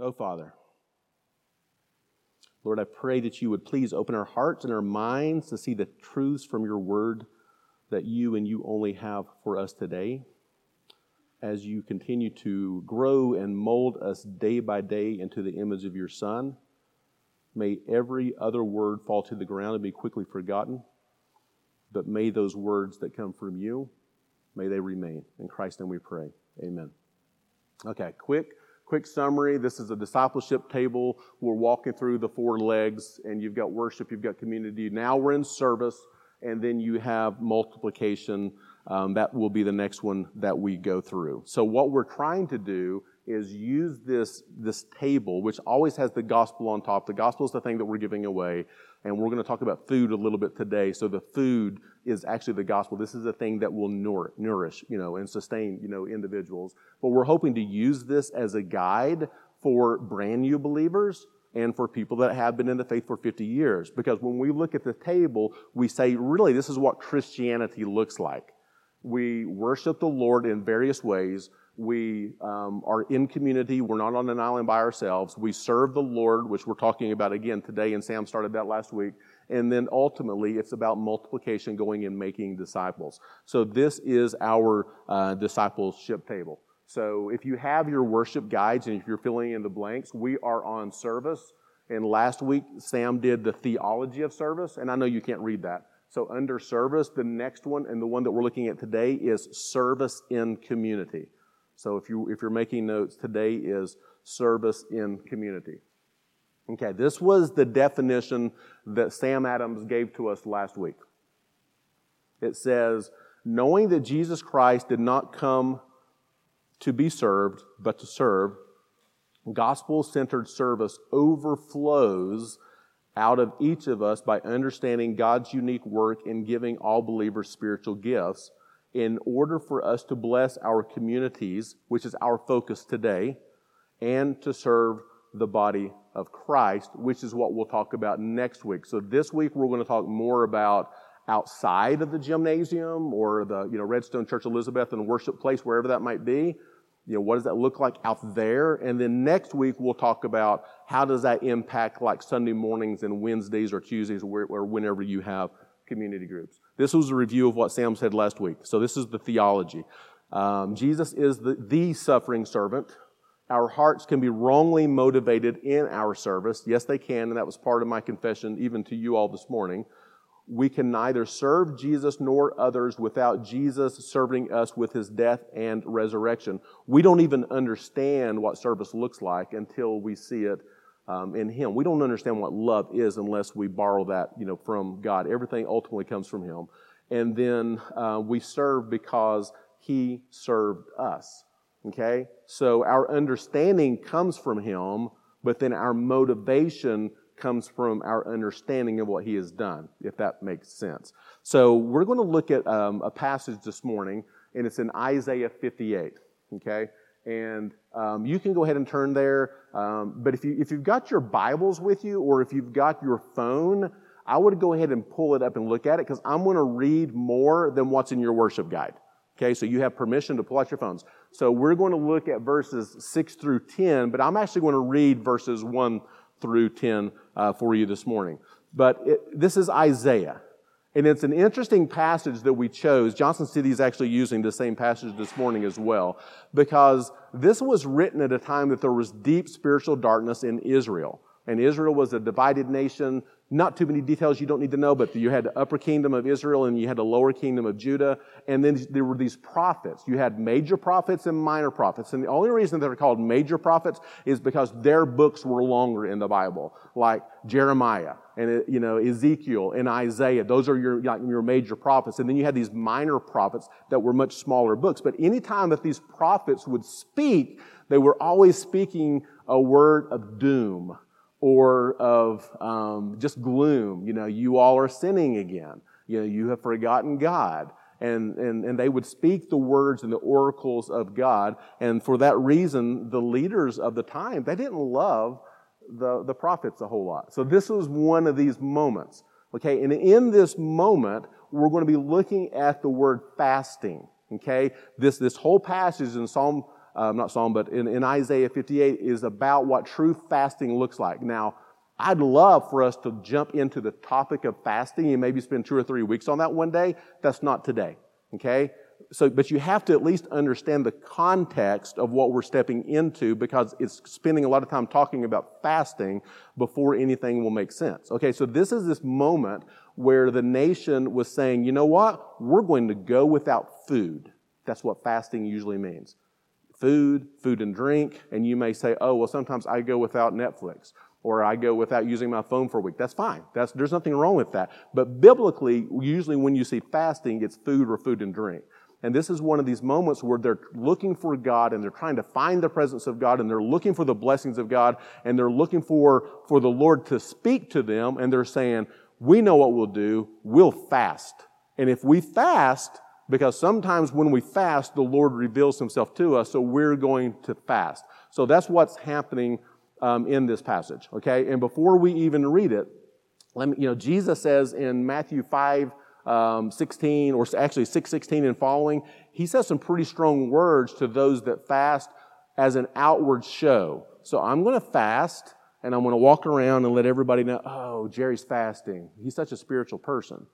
Oh, Father. Lord, I pray that you would please open our hearts and our minds to see the truths from your word that you and you only have for us today. As you continue to grow and mold us day by day into the image of your Son, may every other word fall to the ground and be quickly forgotten. But may those words that come from you, may they remain. In Christ's name we pray. Amen. Okay, quick quick summary. This is a discipleship table. We're walking through the four legs and you've got worship you've got community. Now we're in service and then you have multiplication. Um, that will be the next one that we go through. So what we're trying to do is use this this table which always has the gospel on top. The gospel is the thing that we're giving away and we're going to talk about food a little bit today so the food is actually the gospel. This is a thing that will nourish, you know, and sustain, you know, individuals. But we're hoping to use this as a guide for brand new believers and for people that have been in the faith for 50 years. Because when we look at the table, we say, really, this is what Christianity looks like. We worship the Lord in various ways. We um, are in community. We're not on an island by ourselves. We serve the Lord, which we're talking about again today, and Sam started that last week. And then ultimately, it's about multiplication, going and making disciples. So this is our uh, discipleship table. So if you have your worship guides and if you're filling in the blanks, we are on service. And last week, Sam did the theology of service, and I know you can't read that. So under service, the next one and the one that we're looking at today is service in community. So if you if you're making notes, today is service in community. Okay, this was the definition that Sam Adams gave to us last week. It says, knowing that Jesus Christ did not come to be served, but to serve, gospel centered service overflows out of each of us by understanding God's unique work in giving all believers spiritual gifts in order for us to bless our communities, which is our focus today, and to serve the body of Christ, which is what we'll talk about next week. So this week we're going to talk more about outside of the gymnasium or the you know Redstone Church Elizabethton worship place, wherever that might be. You know, what does that look like out there? And then next week we'll talk about how does that impact like Sunday mornings and Wednesdays or Tuesdays or, or whenever you have community groups. This was a review of what Sam said last week. So this is the theology. Um, Jesus is the, the suffering servant our hearts can be wrongly motivated in our service. Yes, they can, and that was part of my confession even to you all this morning. We can neither serve Jesus nor others without Jesus serving us with his death and resurrection. We don't even understand what service looks like until we see it um, in him. We don't understand what love is unless we borrow that, you know, from God. Everything ultimately comes from him. And then uh, we serve because he served us. Okay? So our understanding comes from Him, but then our motivation comes from our understanding of what He has done, if that makes sense. So we're going to look at um, a passage this morning, and it's in Isaiah 58. Okay? And um, you can go ahead and turn there. Um, but if, you, if you've got your Bibles with you, or if you've got your phone, I would go ahead and pull it up and look at it because I'm going to read more than what's in your worship guide. Okay, so you have permission to pull out your phones. So we're going to look at verses 6 through 10, but I'm actually going to read verses 1 through 10 uh, for you this morning. But it, this is Isaiah. And it's an interesting passage that we chose. Johnson City is actually using the same passage this morning as well, because this was written at a time that there was deep spiritual darkness in Israel. And Israel was a divided nation. Not too many details you don't need to know, but you had the upper kingdom of Israel and you had the lower kingdom of Judah. And then there were these prophets. You had major prophets and minor prophets. And the only reason they're called major prophets is because their books were longer in the Bible, like Jeremiah and uh, you know Ezekiel and Isaiah. Those are your like, your major prophets. And then you had these minor prophets that were much smaller books. But anytime that these prophets would speak, they were always speaking a word of doom or of um, just gloom. You know, you all are sinning again. You know, you have forgotten God. And, and, and they would speak the words and the oracles of God. And for that reason, the leaders of the time, they didn't love the, the prophets a whole lot. So this was one of these moments. Okay, and in this moment, we're going to be looking at the word fasting. Okay, this, this whole passage in Psalm um, not Psalm, but in, in Isaiah 58 is about what true fasting looks like. Now, I'd love for us to jump into the topic of fasting and maybe spend two or three weeks on that one day. That's not today. Okay? So, but you have to at least understand the context of what we're stepping into because it's spending a lot of time talking about fasting before anything will make sense. Okay, so this is this moment where the nation was saying, you know what? We're going to go without food. That's what fasting usually means. Food, food and drink, and you may say, oh, well, sometimes I go without Netflix or I go without using my phone for a week. That's fine. That's, there's nothing wrong with that. But biblically, usually when you see fasting, it's food or food and drink. And this is one of these moments where they're looking for God and they're trying to find the presence of God and they're looking for the blessings of God and they're looking for, for the Lord to speak to them and they're saying, we know what we'll do. We'll fast. And if we fast, because sometimes when we fast, the Lord reveals himself to us, so we're going to fast. So that's what's happening um, in this passage, okay? And before we even read it, let me, you know, Jesus says in Matthew 5, um, 16, or actually 616 and following, he says some pretty strong words to those that fast as an outward show. So I'm going to fast and I'm going to walk around and let everybody know, oh, Jerry's fasting. He's such a spiritual person,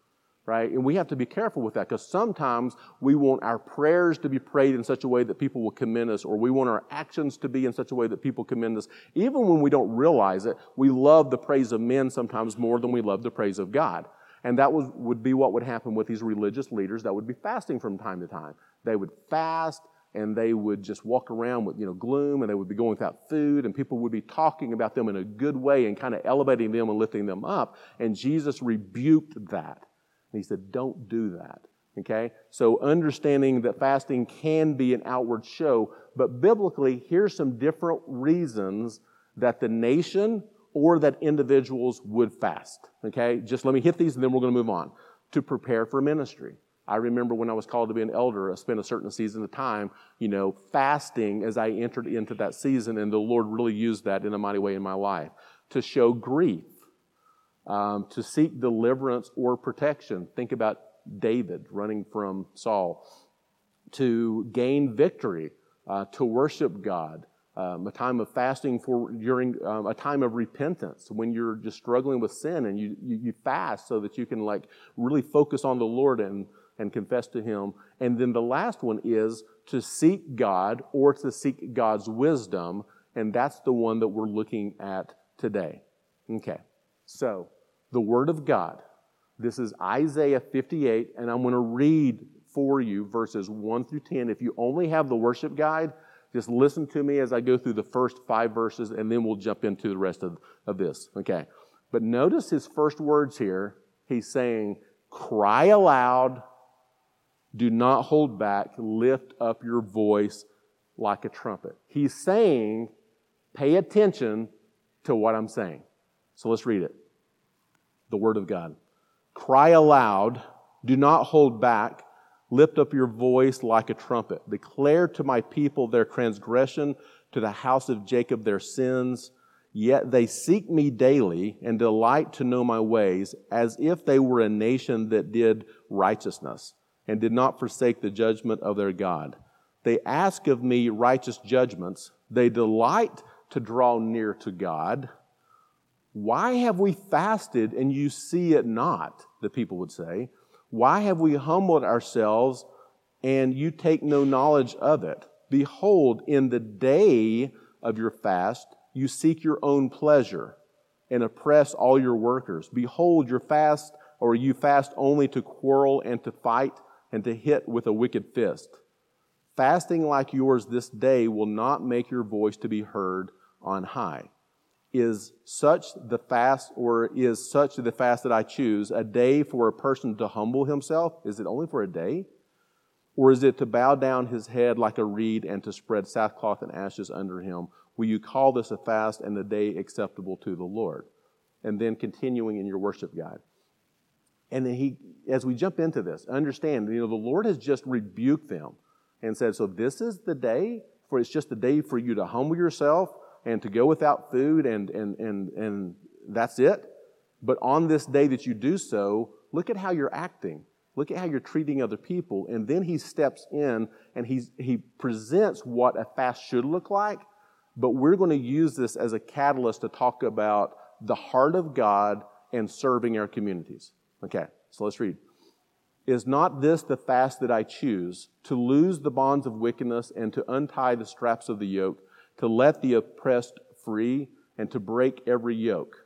right? And we have to be careful with that because sometimes we want our prayers to be prayed in such a way that people will commend us, or we want our actions to be in such a way that people commend us. Even when we don't realize it, we love the praise of men sometimes more than we love the praise of God. And that was, would be what would happen with these religious leaders that would be fasting from time to time. They would fast and they would just walk around with you know gloom and they would be going without food and people would be talking about them in a good way and kind of elevating them and lifting them up and jesus rebuked that and he said don't do that okay so understanding that fasting can be an outward show but biblically here's some different reasons that the nation or that individuals would fast. Okay? Just let me hit these and then we're going to move on. To prepare for ministry. I remember when I was called to be an elder, I spent a certain season of time, you know, fasting as I entered into that season, and the Lord really used that in a mighty way in my life. To show grief, um, to seek deliverance or protection. Think about David running from Saul. To gain victory, uh, to worship God, um, a time of fasting for during um, a time of repentance when you're just struggling with sin and you, you, you, fast so that you can like really focus on the Lord and, and confess to Him. And then the last one is to seek God or to seek God's wisdom. And that's the one that we're looking at today. Okay. So the Word of God. This is Isaiah 58, and I'm going to read for you verses 1 through 10. If you only have the worship guide, just listen to me as I go through the first five verses, and then we'll jump into the rest of, of this. Okay. But notice his first words here. He's saying, Cry aloud, do not hold back, lift up your voice like a trumpet. He's saying, Pay attention to what I'm saying. So let's read it. The Word of God. Cry aloud, do not hold back, Lift up your voice like a trumpet. Declare to my people their transgression, to the house of Jacob their sins. Yet they seek me daily and delight to know my ways, as if they were a nation that did righteousness and did not forsake the judgment of their God. They ask of me righteous judgments. They delight to draw near to God. Why have we fasted and you see it not? The people would say. Why have we humbled ourselves and you take no knowledge of it? Behold, in the day of your fast, you seek your own pleasure and oppress all your workers. Behold, your fast, or you fast only to quarrel and to fight and to hit with a wicked fist. Fasting like yours this day will not make your voice to be heard on high is such the fast, or is such the fast that I choose, a day for a person to humble himself? Is it only for a day? Or is it to bow down his head like a reed and to spread sackcloth and ashes under him? Will you call this a fast and a day acceptable to the Lord? And then continuing in your worship guide. And then he, as we jump into this, understand, you know, the Lord has just rebuked them and said, so this is the day for, it's just a day for you to humble yourself and to go without food and, and, and, and that's it. But on this day that you do so, look at how you're acting. Look at how you're treating other people. And then he steps in and he's, he presents what a fast should look like. But we're going to use this as a catalyst to talk about the heart of God and serving our communities. Okay, so let's read. Is not this the fast that I choose, to lose the bonds of wickedness and to untie the straps of the yoke, to let the oppressed free and to break every yoke?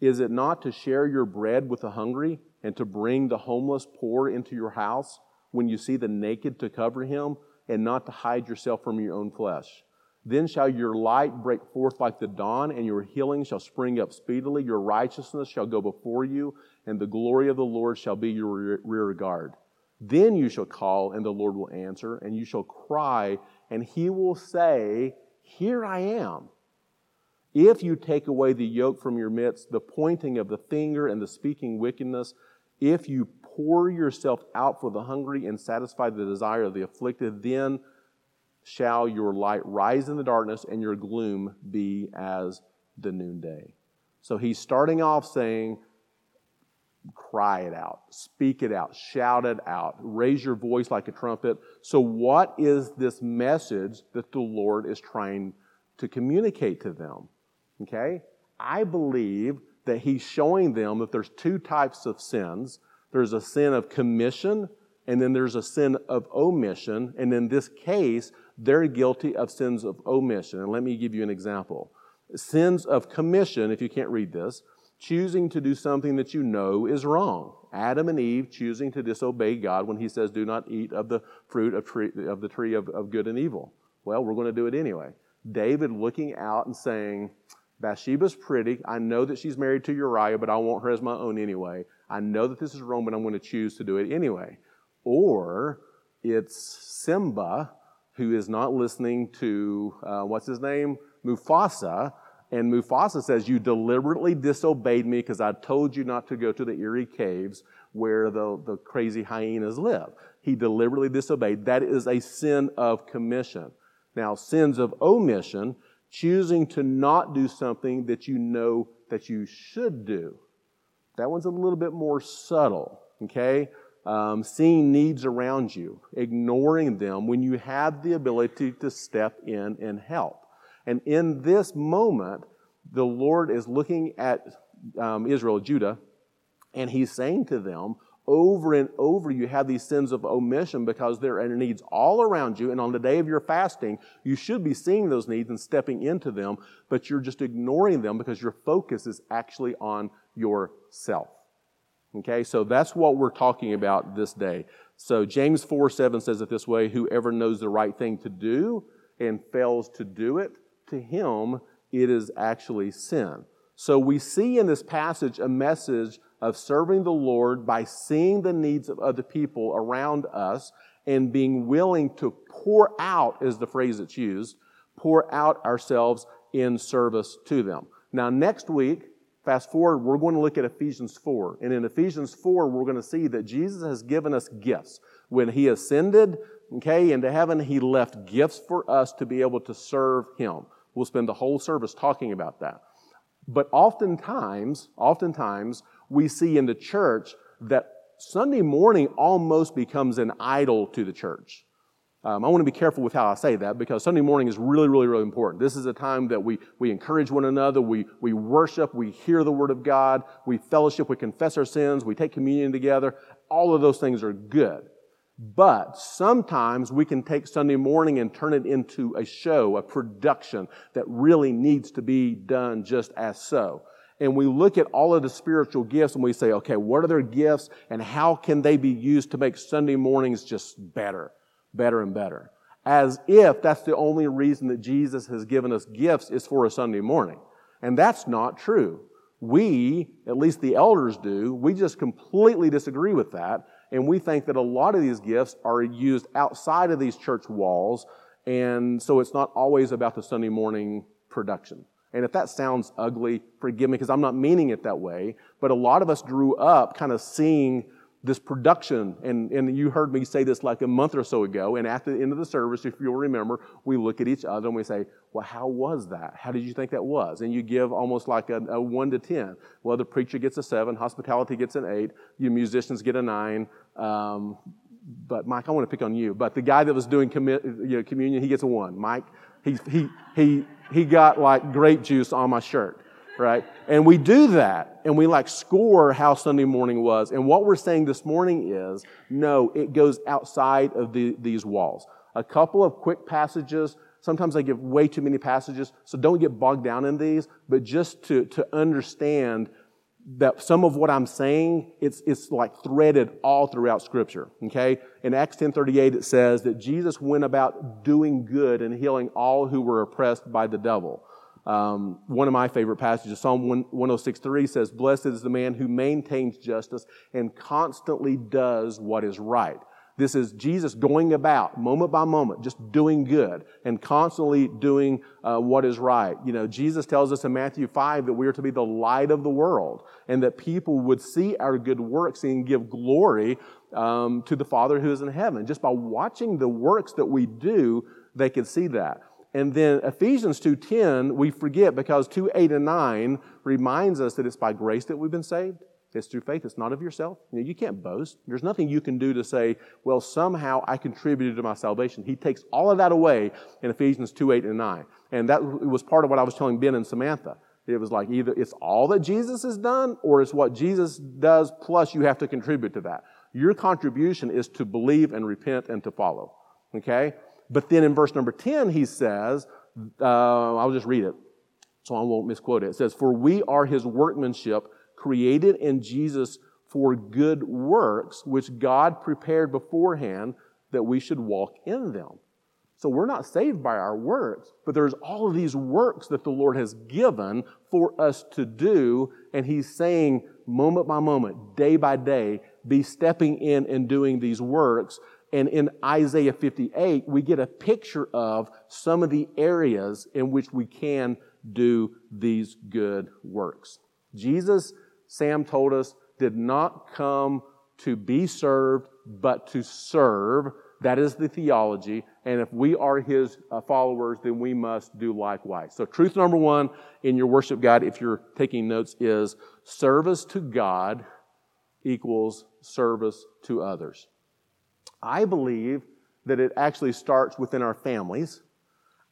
Is it not to share your bread with the hungry and to bring the homeless poor into your house when you see the naked to cover him and not to hide yourself from your own flesh? Then shall your light break forth like the dawn, and your healing shall spring up speedily. Your righteousness shall go before you, and the glory of the Lord shall be your rear guard. Then you shall call, and the Lord will answer, and you shall cry, and he will say, Here I am. If you take away the yoke from your midst, the pointing of the finger and the speaking wickedness, if you pour yourself out for the hungry and satisfy the desire of the afflicted, then shall your light rise in the darkness and your gloom be as the noonday. So he's starting off saying, cry it out, speak it out, shout it out, raise your voice like a trumpet. So, what is this message that the Lord is trying to communicate to them? Okay? I believe that he's showing them that there's two types of sins there's a sin of commission, and then there's a sin of omission. And in this case, they're guilty of sins of omission. And let me give you an example. Sins of commission, if you can't read this, choosing to do something that you know is wrong. Adam and Eve choosing to disobey God when he says, Do not eat of the fruit of, tree, of the tree of, of good and evil. Well, we're going to do it anyway. David looking out and saying, Bathsheba's pretty. I know that she's married to Uriah, but I want her as my own anyway. I know that this is wrong, but I'm going to choose to do it anyway. Or it's Simba who is not listening to, uh, what's his name? Mufasa. And Mufasa says, You deliberately disobeyed me because I told you not to go to the eerie caves where the, the crazy hyenas live. He deliberately disobeyed. That is a sin of commission. Now, sins of omission, choosing to not do something that you know that you should do. That one's a little bit more subtle, okay? um, seeing needs around you, ignoring them when you have the ability to step in and help. And in this moment, the Lord is looking at um, Israel, Judah, and He's saying to them, over and over, you have these sins of omission because there are needs all around you. And on the day of your fasting, you should be seeing those needs and stepping into them, but you're just ignoring them because your focus is actually on yourself. Okay, so that's what we're talking about this day. So James 4 7 says it this way Whoever knows the right thing to do and fails to do it, to him it is actually sin. So we see in this passage a message of serving the Lord by seeing the needs of other people around us and being willing to pour out, is the phrase that's used, pour out ourselves in service to them. Now, next week, Fast forward, we're going to look at Ephesians 4. And in Ephesians 4, we're going to see that Jesus has given us gifts. When he ascended, okay, into heaven, he left gifts for us to be able to serve him. We'll spend the whole service talking about that. But oftentimes, oftentimes, we see in the church that Sunday morning almost becomes an idol to the church. Um, I want to be careful with how I say that because Sunday morning is really, really, really important. This is a time that we, we encourage one another, we, we worship, we hear the Word of God, we fellowship, we confess our sins, we take communion together. All of those things are good. But sometimes we can take Sunday morning and turn it into a show, a production that really needs to be done just as so. And we look at all of the spiritual gifts and we say, okay, what are their gifts and how can they be used to make Sunday mornings just better? better and better. As if that's the only reason that Jesus has given us gifts is for a Sunday morning. And that's not true. We, at least the elders do, we just completely disagree with that. And we think that a lot of these gifts are used outside of these church walls. And so it's not always about the Sunday morning production. And if that sounds ugly, forgive me because I'm not meaning it that way. But a lot of us grew up kind of seeing this production, and, and you heard me say this like a month or so ago, and at the end of the service, if you'll remember, we look at each other and we say, Well, how was that? How did you think that was? And you give almost like a, a 1 to 10. Well, the preacher gets a 7, hospitality gets an 8, you musicians get a 9, Um, but Mike, I want to pick on you. But the guy that was doing commi- you know, communion, he gets a one. Mike, he, he, he, he got like grape juice on my shirt, right? And we do that, and we like score how Sunday morning was. And what we're saying this morning is, no, it goes outside of the, these walls. A couple of quick passages. Sometimes I give way too many passages, so don't get bogged down in these, but just to, to understand that some of what I'm saying, it's, it's like threaded all throughout scripture. Okay? In Acts 10.38, it says that Jesus went about doing good and healing all who were oppressed by the devil. Um, one of my favorite passages, Psalm 106.3 says, Blessed is the man who maintains justice and constantly does what is right. This is Jesus going about moment by moment, just doing good and constantly doing uh, what is right. You know, Jesus tells us in Matthew 5 that we are to be the light of the world and that people would see our good works and give glory um, to the Father who is in heaven. Just by watching the works that we do, they could see that. And then Ephesians 2.10, we forget because 2, 8, and 9 reminds us that it's by grace that we've been saved. It's through faith. It's not of yourself. You, know, you can't boast. There's nothing you can do to say, well, somehow I contributed to my salvation. He takes all of that away in Ephesians 2, 8, and 9. And that was part of what I was telling Ben and Samantha. It was like either it's all that Jesus has done or it's what Jesus does plus you have to contribute to that. Your contribution is to believe and repent and to follow. Okay? But then in verse number 10, he says, uh, I'll just read it so I won't misquote it. It says, For we are his workmanship created in Jesus for good works, which God prepared beforehand that we should walk in them. So we're not saved by our works, but there's all of these works that the Lord has given for us to do. And He's saying, moment by moment, day by day, be stepping in and doing these works. And in Isaiah 58, we get a picture of some of the areas in which we can do these good works. Jesus Sam told us, did not come to be served, but to serve. That is the theology. And if we are his uh, followers, then we must do likewise. So, truth number one in your worship guide, if you're taking notes, is service to God equals service to others. I believe that it actually starts within our families.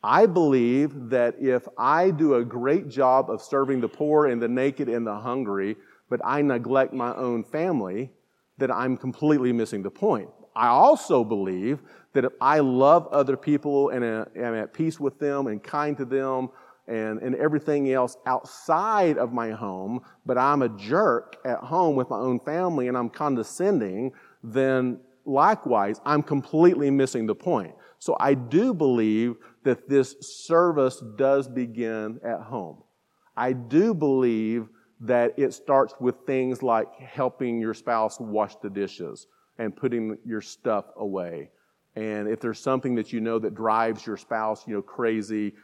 I believe that if I do a great job of serving the poor and the naked and the hungry, but I neglect my own family, that I'm completely missing the point. I also believe that if I love other people and uh, am at peace with them and kind to them and, and everything else outside of my home, but I'm a jerk at home with my own family and I'm condescending, then likewise, I'm completely missing the point. So I do believe that this service does begin at home. I do believe that it starts with things like helping your spouse wash the dishes and putting your stuff away. And if there's something that you know that drives your spouse, you know, crazy,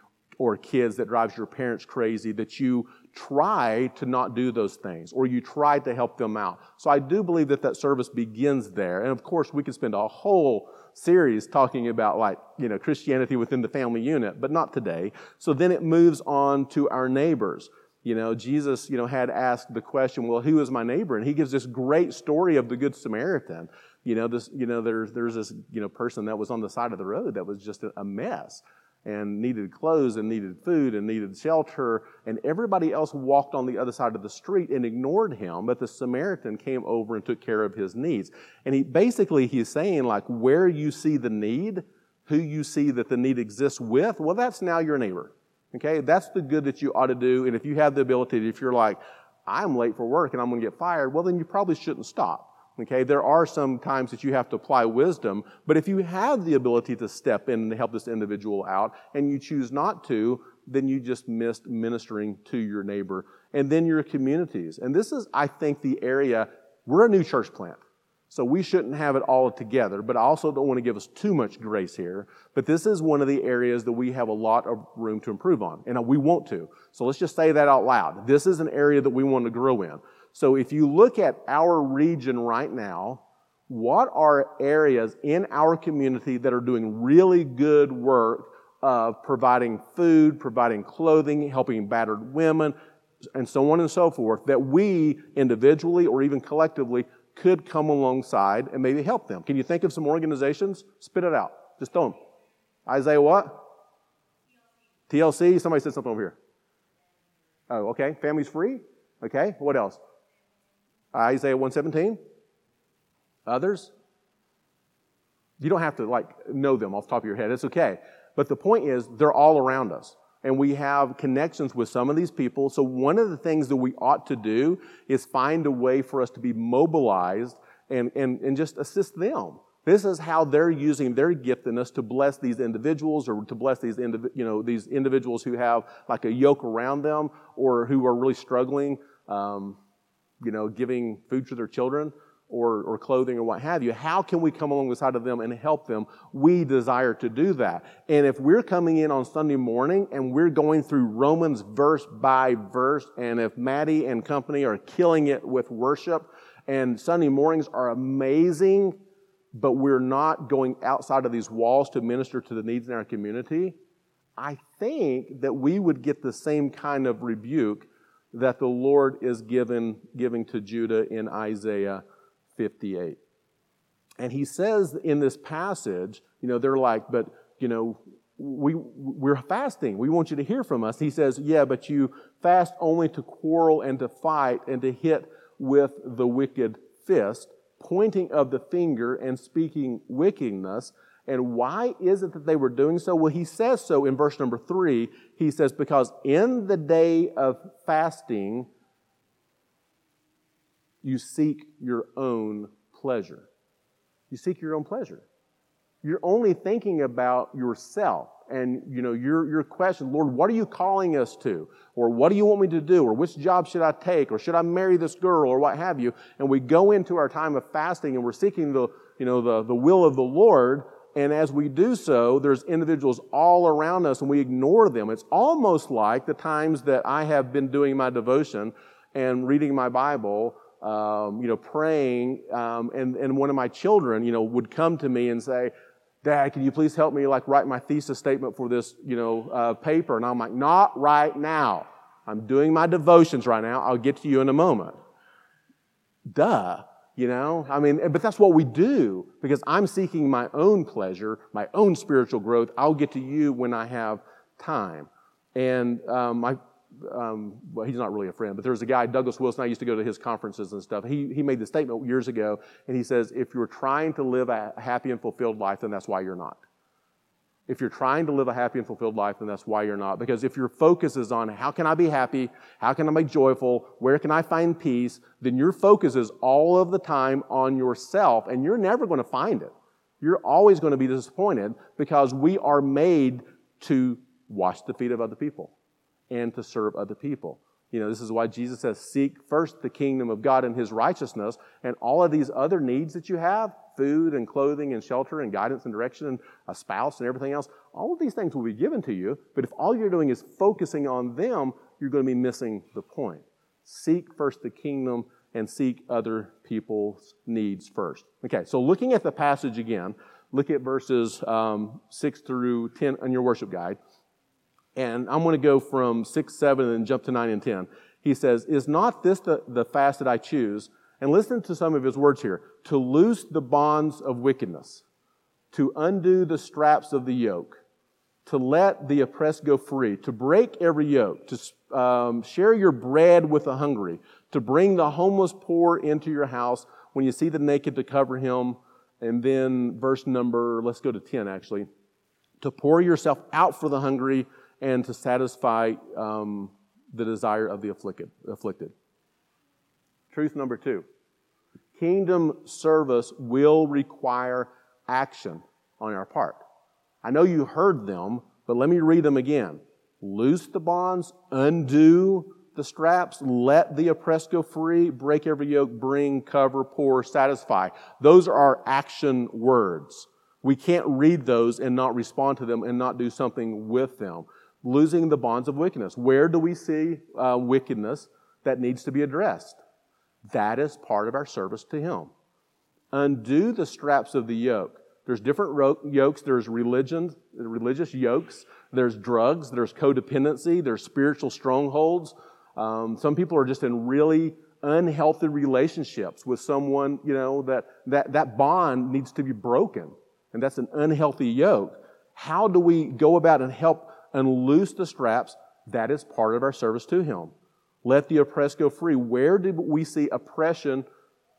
or kids that drives your parents crazy, that you try to not do those things, or you try to help them out. So I do believe that that service begins there. And of course, we could spend a whole series talking about like, you know, Christianity within the family unit, but not today. So then it moves on to our neighbors. You know, Jesus, you know, had asked the question, well, who is my neighbor? And he gives this great story of the Good Samaritan. You know, this, you know, there's, there's this, you know, person that was on the side of the road that was just a mess and needed clothes and needed food and needed shelter. And everybody else walked on the other side of the street and ignored him. But the Samaritan came over and took care of his needs. And he basically, he's saying, like, where you see the need, who you see that the need exists with, well, that's now your neighbor. Okay? That's the good that you ought to do. And if you have the ability, if you're like, I'm late for work and I'm going to get fired, well, then you probably shouldn't stop. Okay, there are some times that you have to apply wisdom, but if you have the ability to step in and help this individual out and you choose not to, then you just missed ministering to your neighbor and then your communities. And this is, I think, the area, we're a new church plant. So we shouldn't have it all together, but I also don't want to give us too much grace here. But this is one of the areas that we have a lot of room to improve on, and we want to. So let's just say that out loud. This is an area that we want to grow in. So if you look at our region right now, what are areas in our community that are doing really good work of providing food, providing clothing, helping battered women, and so on and so forth, that we individually or even collectively could come alongside and maybe help them. Can you think of some organizations? Spit it out. Just throw them. Isaiah what? TLC. Somebody said something over here. Oh, okay. Families free. Okay. What else? Isaiah 117. Others? You don't have to like know them off the top of your head. It's okay. But the point is, they're all around us. And we have connections with some of these people. So one of the things that we ought to do is find a way for us to be mobilized and, and, and just assist them. This is how they're using their giftedness to bless these individuals or to bless these, indiv- you know, these individuals who have like a yoke around them or who are really struggling, um, you know, giving food to their children or, or clothing or what have you. How can we come alongside of them and help them? We desire to do that. And if we're coming in on Sunday morning and we're going through Romans verse by verse, and if Maddie and company are killing it with worship, and Sunday mornings are amazing, but we're not going outside of these walls to minister to the needs in our community, I think that we would get the same kind of rebuke that the Lord is given, giving to Judah in Isaiah 58. And he says in this passage, you know, they're like, but, you know, we, we're fasting. We want you to hear from us. He says, yeah, but you fast only to quarrel and to fight and to hit with the wicked fist, pointing of the finger and speaking wickedness. And why is it that they were doing so? Well, he says so in verse number three. He says, because in the day of fasting, you seek your own pleasure. You seek your own pleasure. You're only thinking about yourself and you know your, your question, Lord, what are you calling us to? Or what do you want me to do? Or which job should I take? Or should I marry this girl? Or what have you? And we go into our time of fasting and we're seeking the, you know, the, the will of the Lord. And as we do so, there's individuals all around us and we ignore them. It's almost like the times that I have been doing my devotion and reading my Bible um, you know, praying, um, and, and one of my children, you know, would come to me and say, Dad, can you please help me, like, write my thesis statement for this, you know, uh, paper? And I'm like, not right now. I'm doing my devotions right now. I'll get to you in a moment. Duh. You know, I mean, but that's what we do because I'm seeking my own pleasure, my own spiritual growth. I'll get to you when I have time. And um, my um, well, he's not really a friend, but there's a guy, Douglas Wilson, I used to go to his conferences and stuff. He, he made the statement years ago, and he says, if you're trying to live a happy and fulfilled life, then that's why you're not. If you're trying to live a happy and fulfilled life, then that's why you're not. Because if your focus is on how can I be happy, how can I be joyful, where can I find peace, then your focus is all of the time on yourself, and you're never going to find it. You're always going to be disappointed because we are made to wash the feet of other people and to serve other people. You know, this is why Jesus says, Seek first the kingdom of God and his righteousness, and all of these other needs that you have food and clothing and shelter and guidance and direction and a spouse and everything else all of these things will be given to you. But if all you're doing is focusing on them, you're going to be missing the point. Seek first the kingdom and seek other people's needs first. Okay, so looking at the passage again, look at verses um, 6 through 10 on your worship guide. And I'm going to go from 6, 7, and then jump to 9 and 10. He says, Is not this the, the fast that I choose? And listen to some of his words here to loose the bonds of wickedness, to undo the straps of the yoke, to let the oppressed go free, to break every yoke, to um, share your bread with the hungry, to bring the homeless poor into your house. When you see the naked, to cover him. And then verse number, let's go to 10 actually. To pour yourself out for the hungry and to satisfy um, the desire of the afflicted, afflicted. Truth number two kingdom service will require action on our part. I know you heard them, but let me read them again. Loose the bonds, undo the straps, let the oppressed go free, break every yoke, bring, cover, pour, satisfy. Those are our action words. We can't read those and not respond to them and not do something with them losing the bonds of wickedness. Where do we see uh, wickedness that needs to be addressed? That is part of our service to Him. Undo the straps of the yoke. There's different ro- yokes. There's religion, religious yokes. There's drugs. There's codependency. There's spiritual strongholds. Um, some people are just in really unhealthy relationships with someone, you know, that, that, that bond needs to be broken. And that's an unhealthy yoke. How do we go about and help unloose the straps? That is part of our service to Him. Let the oppressed go free. Where did we see oppression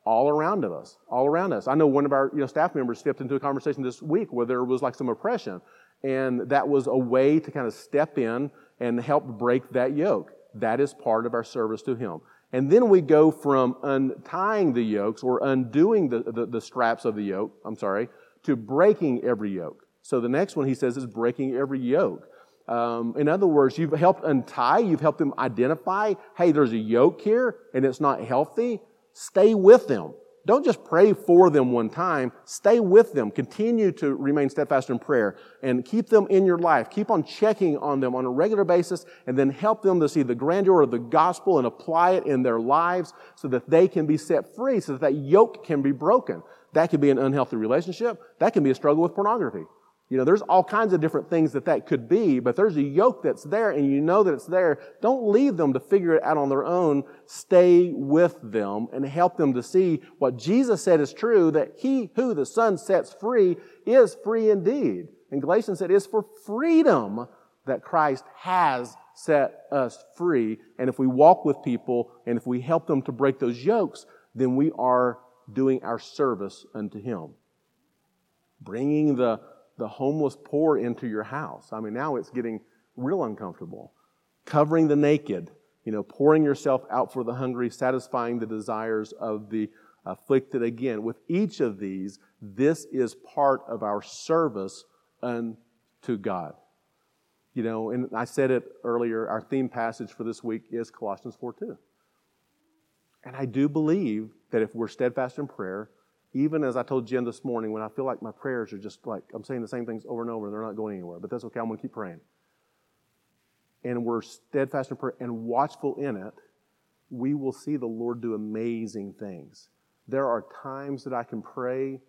all around of us? All around us. I know one of our you know, staff members stepped into a conversation this week where there was like some oppression. And that was a way to kind of step in and help break that yoke. That is part of our service to Him. And then we go from untying the yokes or undoing the, the, the, straps of the yoke, I'm sorry, to breaking every yoke. So the next one he says is breaking every yoke. Um, in other words, you've helped untie, you've helped them identify, hey, there's a yoke here and it's not healthy. Stay with them. Don't just pray for them one time. Stay with them. Continue to remain steadfast in prayer and keep them in your life. Keep on checking on them on a regular basis and then help them to see the grandeur of the gospel and apply it in their lives so that they can be set free, so that that yoke can be broken. That could be an unhealthy relationship. That can be a struggle with pornography. You know, there's all kinds of different things that that could be, but there's a yoke that's there and you know that it's there. Don't leave them to figure it out on their own. Stay with them and help them to see what Jesus said is true, that he who the Son sets free is free indeed. And Galatians said it's for freedom that Christ has set us free. And if we walk with people and if we help them to break those yokes, then we are doing our service unto Him. Bringing the the homeless poor into your house. I mean, now it's getting real uncomfortable. Covering the naked, you know, pouring yourself out for the hungry, satisfying the desires of the afflicted. Again, with each of these, this is part of our service unto God. You know, and I said it earlier, our theme passage for this week is Colossians 4 2. And I do believe that if we're steadfast in prayer, even as I told Jen this morning, when I feel like my prayers are just like I'm saying the same things over and over and they're not going anywhere, but that's okay. I'm going to keep praying. And we're steadfast in prayer and watchful in it, we will see the Lord do amazing things. There are times that I can pray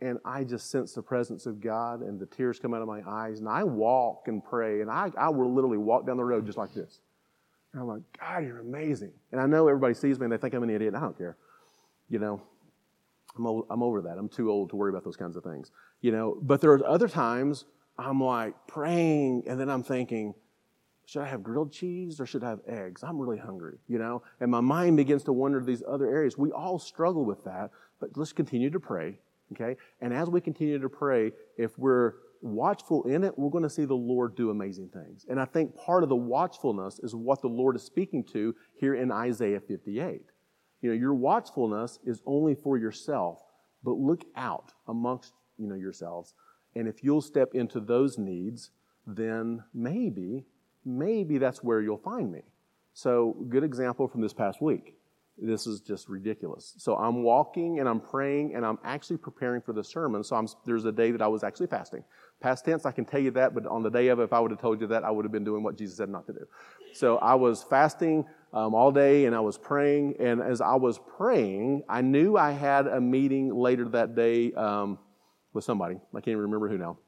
and I just sense the presence of God and the tears come out of my eyes. And I walk and pray and I, I will literally walk down the road just like this. And I'm like, God, you're amazing. And I know everybody sees me and they think I'm an idiot. I don't care. You know, I'm, old, I'm over that. I'm too old to worry about those kinds of things. You know, but there are other times I'm like praying and then I'm thinking, should I have grilled cheese or should I have eggs? I'm really hungry, you know? And my mind begins to wander to these other areas. We all struggle with that, but let's continue to pray, okay? And as we continue to pray, if we're watchful in it, we're going to see the Lord do amazing things. And I think part of the watchfulness is what the Lord is speaking to here in Isaiah 58. You know, your watchfulness is only for yourself, but look out amongst, you know, yourselves. And if you'll step into those needs, then maybe, maybe that's where you'll find me. So, good example from this past week. This is just ridiculous. So, I'm walking and I'm praying and I'm actually preparing for the sermon. So, I'm, there's a day that I was actually fasting. Past tense, I can tell you that, but on the day of if I would have told you that, I would have been doing what Jesus said not to do. So, I was fasting um, all day and I was praying. And as I was praying, I knew I had a meeting later that day um, with somebody. I can't even remember who now.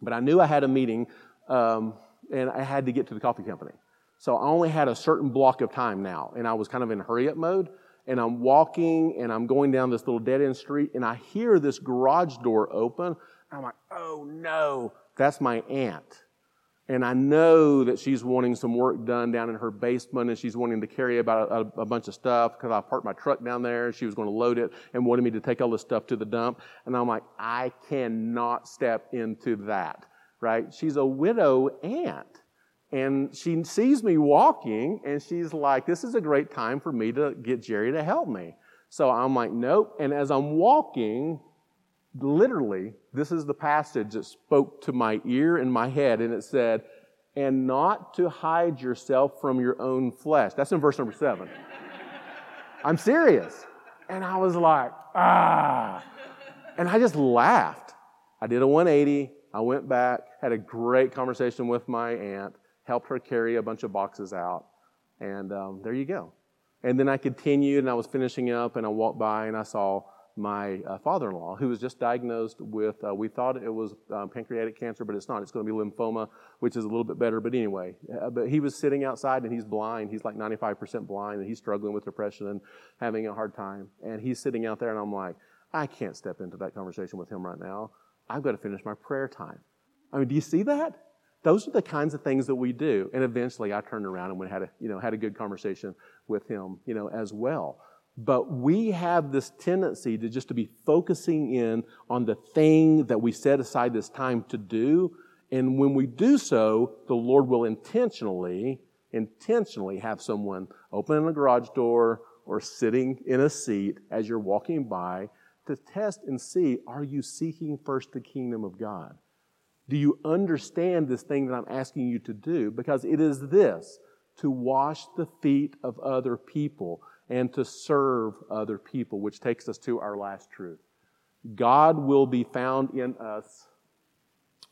But I knew I had a meeting um, and I had to get to the coffee company. So I only had a certain block of time now. And I was kind of in hurry up mode. And I'm walking and I'm going down this little dead end street and I hear this garage door open. I'm like, oh no, that's my aunt. And I know that she's wanting some work done down in her basement and she's wanting to carry about a, a bunch of stuff because I parked my truck down there she was going to load it and wanted me to take all this stuff to the dump. And I'm like, I cannot step into that, right? She's a widow aunt. And she sees me walking and she's like, this is a great time for me to get Jerry to help me. So I'm like, nope. And as I'm walking, literally, this is the passage that spoke to my ear and my head, and it said, and not to hide yourself from your own flesh. That's in verse number seven. I'm serious. And I was like, ah. And I just laughed. I did a 180. I went back, had a great conversation with my aunt, helped her carry a bunch of boxes out, and um, there you go. And then I continued and I was finishing up and I walked by and I saw my uh, father in law, who was just diagnosed with, uh, we thought it was um, pancreatic cancer, but it's not. It's going to be lymphoma, which is a little bit better. But anyway, uh, but he was sitting outside and he's blind. He's like 95% blind and he's struggling with depression and having a hard time. And he's sitting out there, and I'm like, I can't step into that conversation with him right now. I've got to finish my prayer time. I mean, do you see that? Those are the kinds of things that we do. And eventually I turned around and we had a, you know, had a good conversation with him, you know, as well. But we have this tendency to just to be focusing in on the thing that we set aside this time to do. And when we do so, the Lord will intentionally, intentionally have someone opening a garage door or sitting in a seat as you're walking by to test and see are you seeking first the kingdom of God? Do you understand this thing that I'm asking you to do? Because it is this to wash the feet of other people and to serve other people, which takes us to our last truth. God will be found in us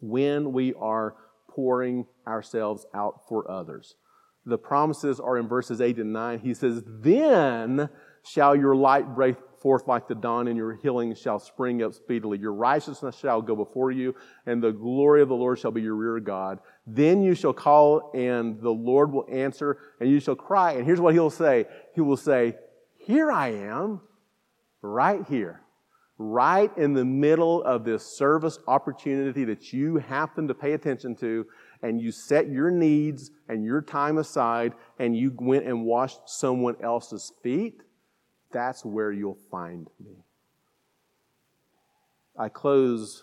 when we are pouring ourselves out for others. The promises are in verses 8 and 9. He says, Then shall your light break forth like the dawn, and your healing shall spring up speedily. Your righteousness shall go before you, and the glory of the Lord shall be your rear guard. Then you shall call, and the Lord will answer, and you shall cry. And here's what he'll say He will say, Here I am, right here, right in the middle of this service opportunity that you happen to pay attention to, and you set your needs and your time aside, and you went and washed someone else's feet that's where you'll find me. I close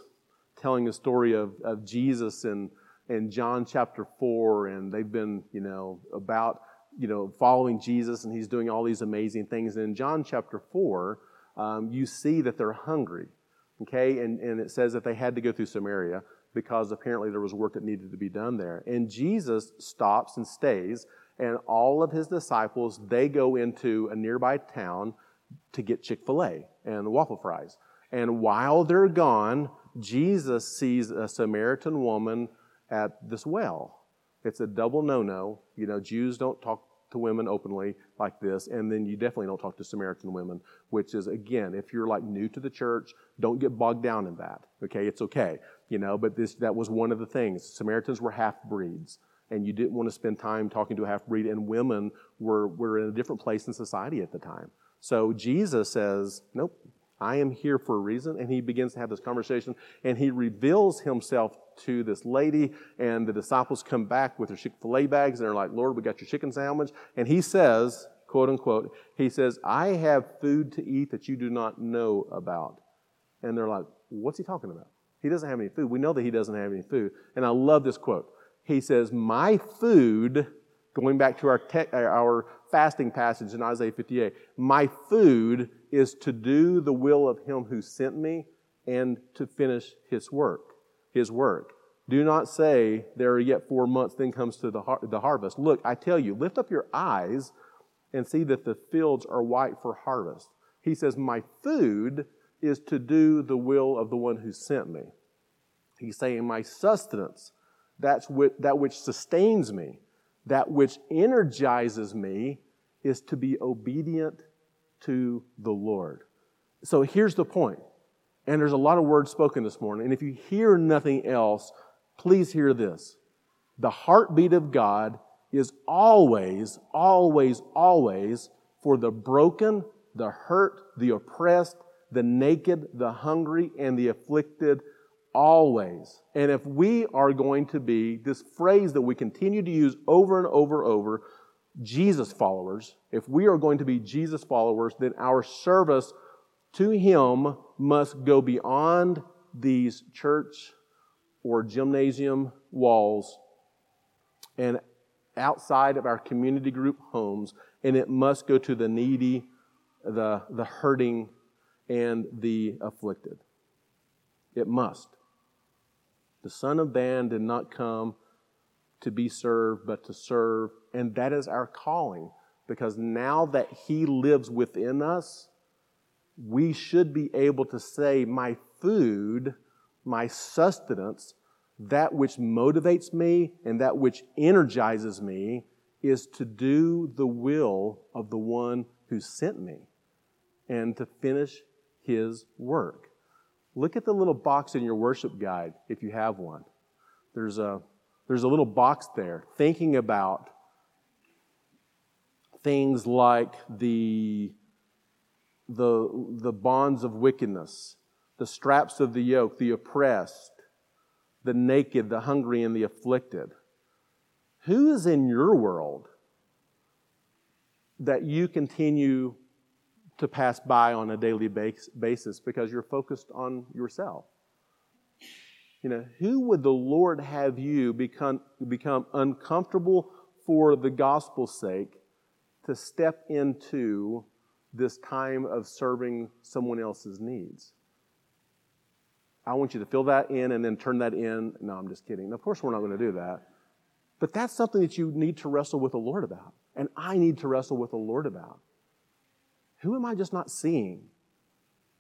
telling a story of, of Jesus in, in John chapter 4, and they've been, you know, about, you know, following Jesus, and he's doing all these amazing things. And in John chapter 4, um, you see that they're hungry, okay? And, and it says that they had to go through Samaria because apparently there was work that needed to be done there. And Jesus stops and stays and all of his disciples, they go into a nearby town to get Chick fil A and waffle fries. And while they're gone, Jesus sees a Samaritan woman at this well. It's a double no no. You know, Jews don't talk to women openly like this, and then you definitely don't talk to Samaritan women, which is, again, if you're like new to the church, don't get bogged down in that. Okay, it's okay. You know, but this that was one of the things. Samaritans were half breeds and you didn't want to spend time talking to a half breed, and women were, were in a different place in society at the time. So Jesus says, Nope, I am here for a reason. And he begins to have this conversation, and he reveals himself to this lady, and the disciples come back with their Chick fil A bags, and they're like, Lord, we got your chicken sandwich. And he says, quote unquote, he says, I have food to eat that you do not know about. And they're like, What's he talking about? He doesn't have any food. We know that he doesn't have any food. And I love this quote he says, My food, going back to our, te- uh, our fasting passage in Isaiah 58, my food is to do the will of him who sent me and to finish his work. His work. Do not say, There are yet four months, then comes to the, har- the harvest. Look, I tell you, lift up your eyes and see that the fields are white for harvest. He says, My food is to do the will of the one who sent me. He's saying, My sustenance that's what, that which sustains me, that which energizes me, is to be obedient to the Lord. So here's the point. And there's a lot of words spoken this morning. And if you hear nothing else, please hear this. The heartbeat of God is always, always, always for the broken, the hurt, the oppressed, the naked, the hungry, and the afflicted always. And if we are going to be this phrase that we continue to use over and over and over, Jesus followers, if we are going to be Jesus followers, then our service to Him must go beyond these church or gymnasium walls and outside of our community group homes, and it must go to the needy, the, the hurting, and the afflicted. It must. The Son of Man did not come to be served, but to serve. And that is our calling. Because now that He lives within us, we should be able to say, My food, my sustenance, that which motivates me and that which energizes me is to do the will of the one who sent me and to finish His work. Look at the little box in your worship guide if you have one. There's a, there's a little box there thinking about things like the, the, the bonds of wickedness, the straps of the yoke, the oppressed, the naked, the hungry, and the afflicted. Who is in your world that you continue to pass by on a daily basis because you're focused on yourself? You know, who would the Lord have you become, become uncomfortable for the gospel's sake to step into this time of serving someone else's needs? I want you to fill that in and then turn that in. No, I'm just kidding. Of course, we're not going to do that. But that's something that you need to wrestle with the Lord about. And I need to wrestle with the Lord about. Who am I just not seeing?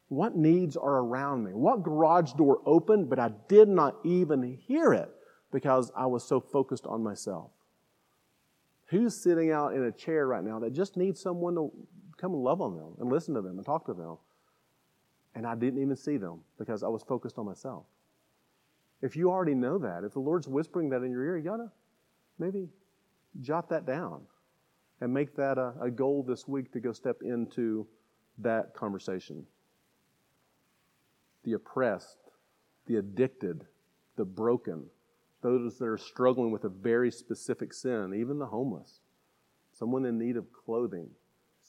What needs are around me? What garage door opened, but I did not even hear it because I was so focused on myself? Who's sitting out in a chair right now that just needs someone to come and love on them and listen to them and talk to them? And I didn't even see them because I was focused on myself. If you already know that, if the Lord's whispering that in your ear, you gotta maybe jot that down and make that a, a goal this week to go step into that conversation. The oppressed, the addicted, the broken, those that are struggling with a very specific sin, even the homeless, someone in need of clothing,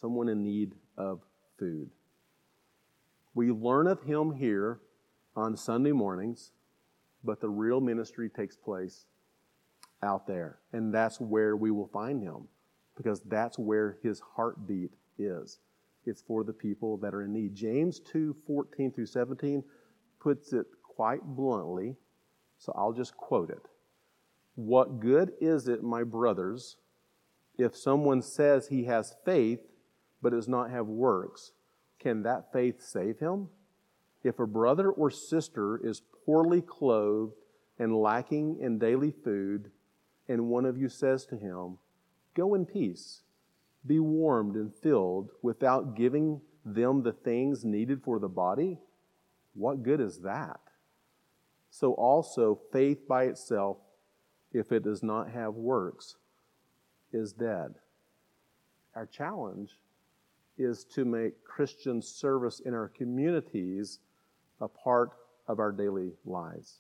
someone in need of food. We learn of him here on Sunday mornings, but the real ministry takes place out there. And that's where we will find him because that's where his heartbeat is. It's for the people that are in need. James 2 14 through 17 puts it quite bluntly, so I'll just quote it. What good is it, my brothers, if someone says he has faith but does not have works? Can that faith save him? If a brother or sister is poorly clothed and lacking in daily food, and one of you says to him, Go in peace, be warmed and filled, without giving them the things needed for the body, what good is that? So also, faith by itself, if it does not have works, is dead. Our challenge is to make Christian service in our communities a part of our daily lives.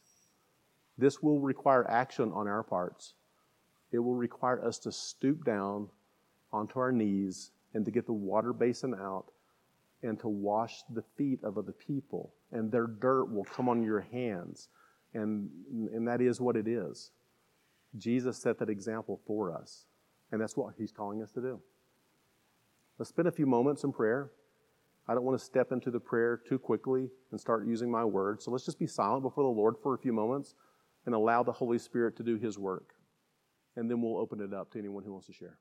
This will require action on our parts. It will require us to stoop down onto our knees and to get the water basin out and to wash the feet of other people. And their dirt will come on your hands. And, and that is what it is. Jesus set that example for us. And that's what he's calling us to do. Let's spend a few moments in prayer. I don't want to step into the prayer too quickly and start using my words. So let's just be silent before the Lord for a few moments and allow the Holy Spirit to do His work. And then we'll open it up to anyone who wants to share.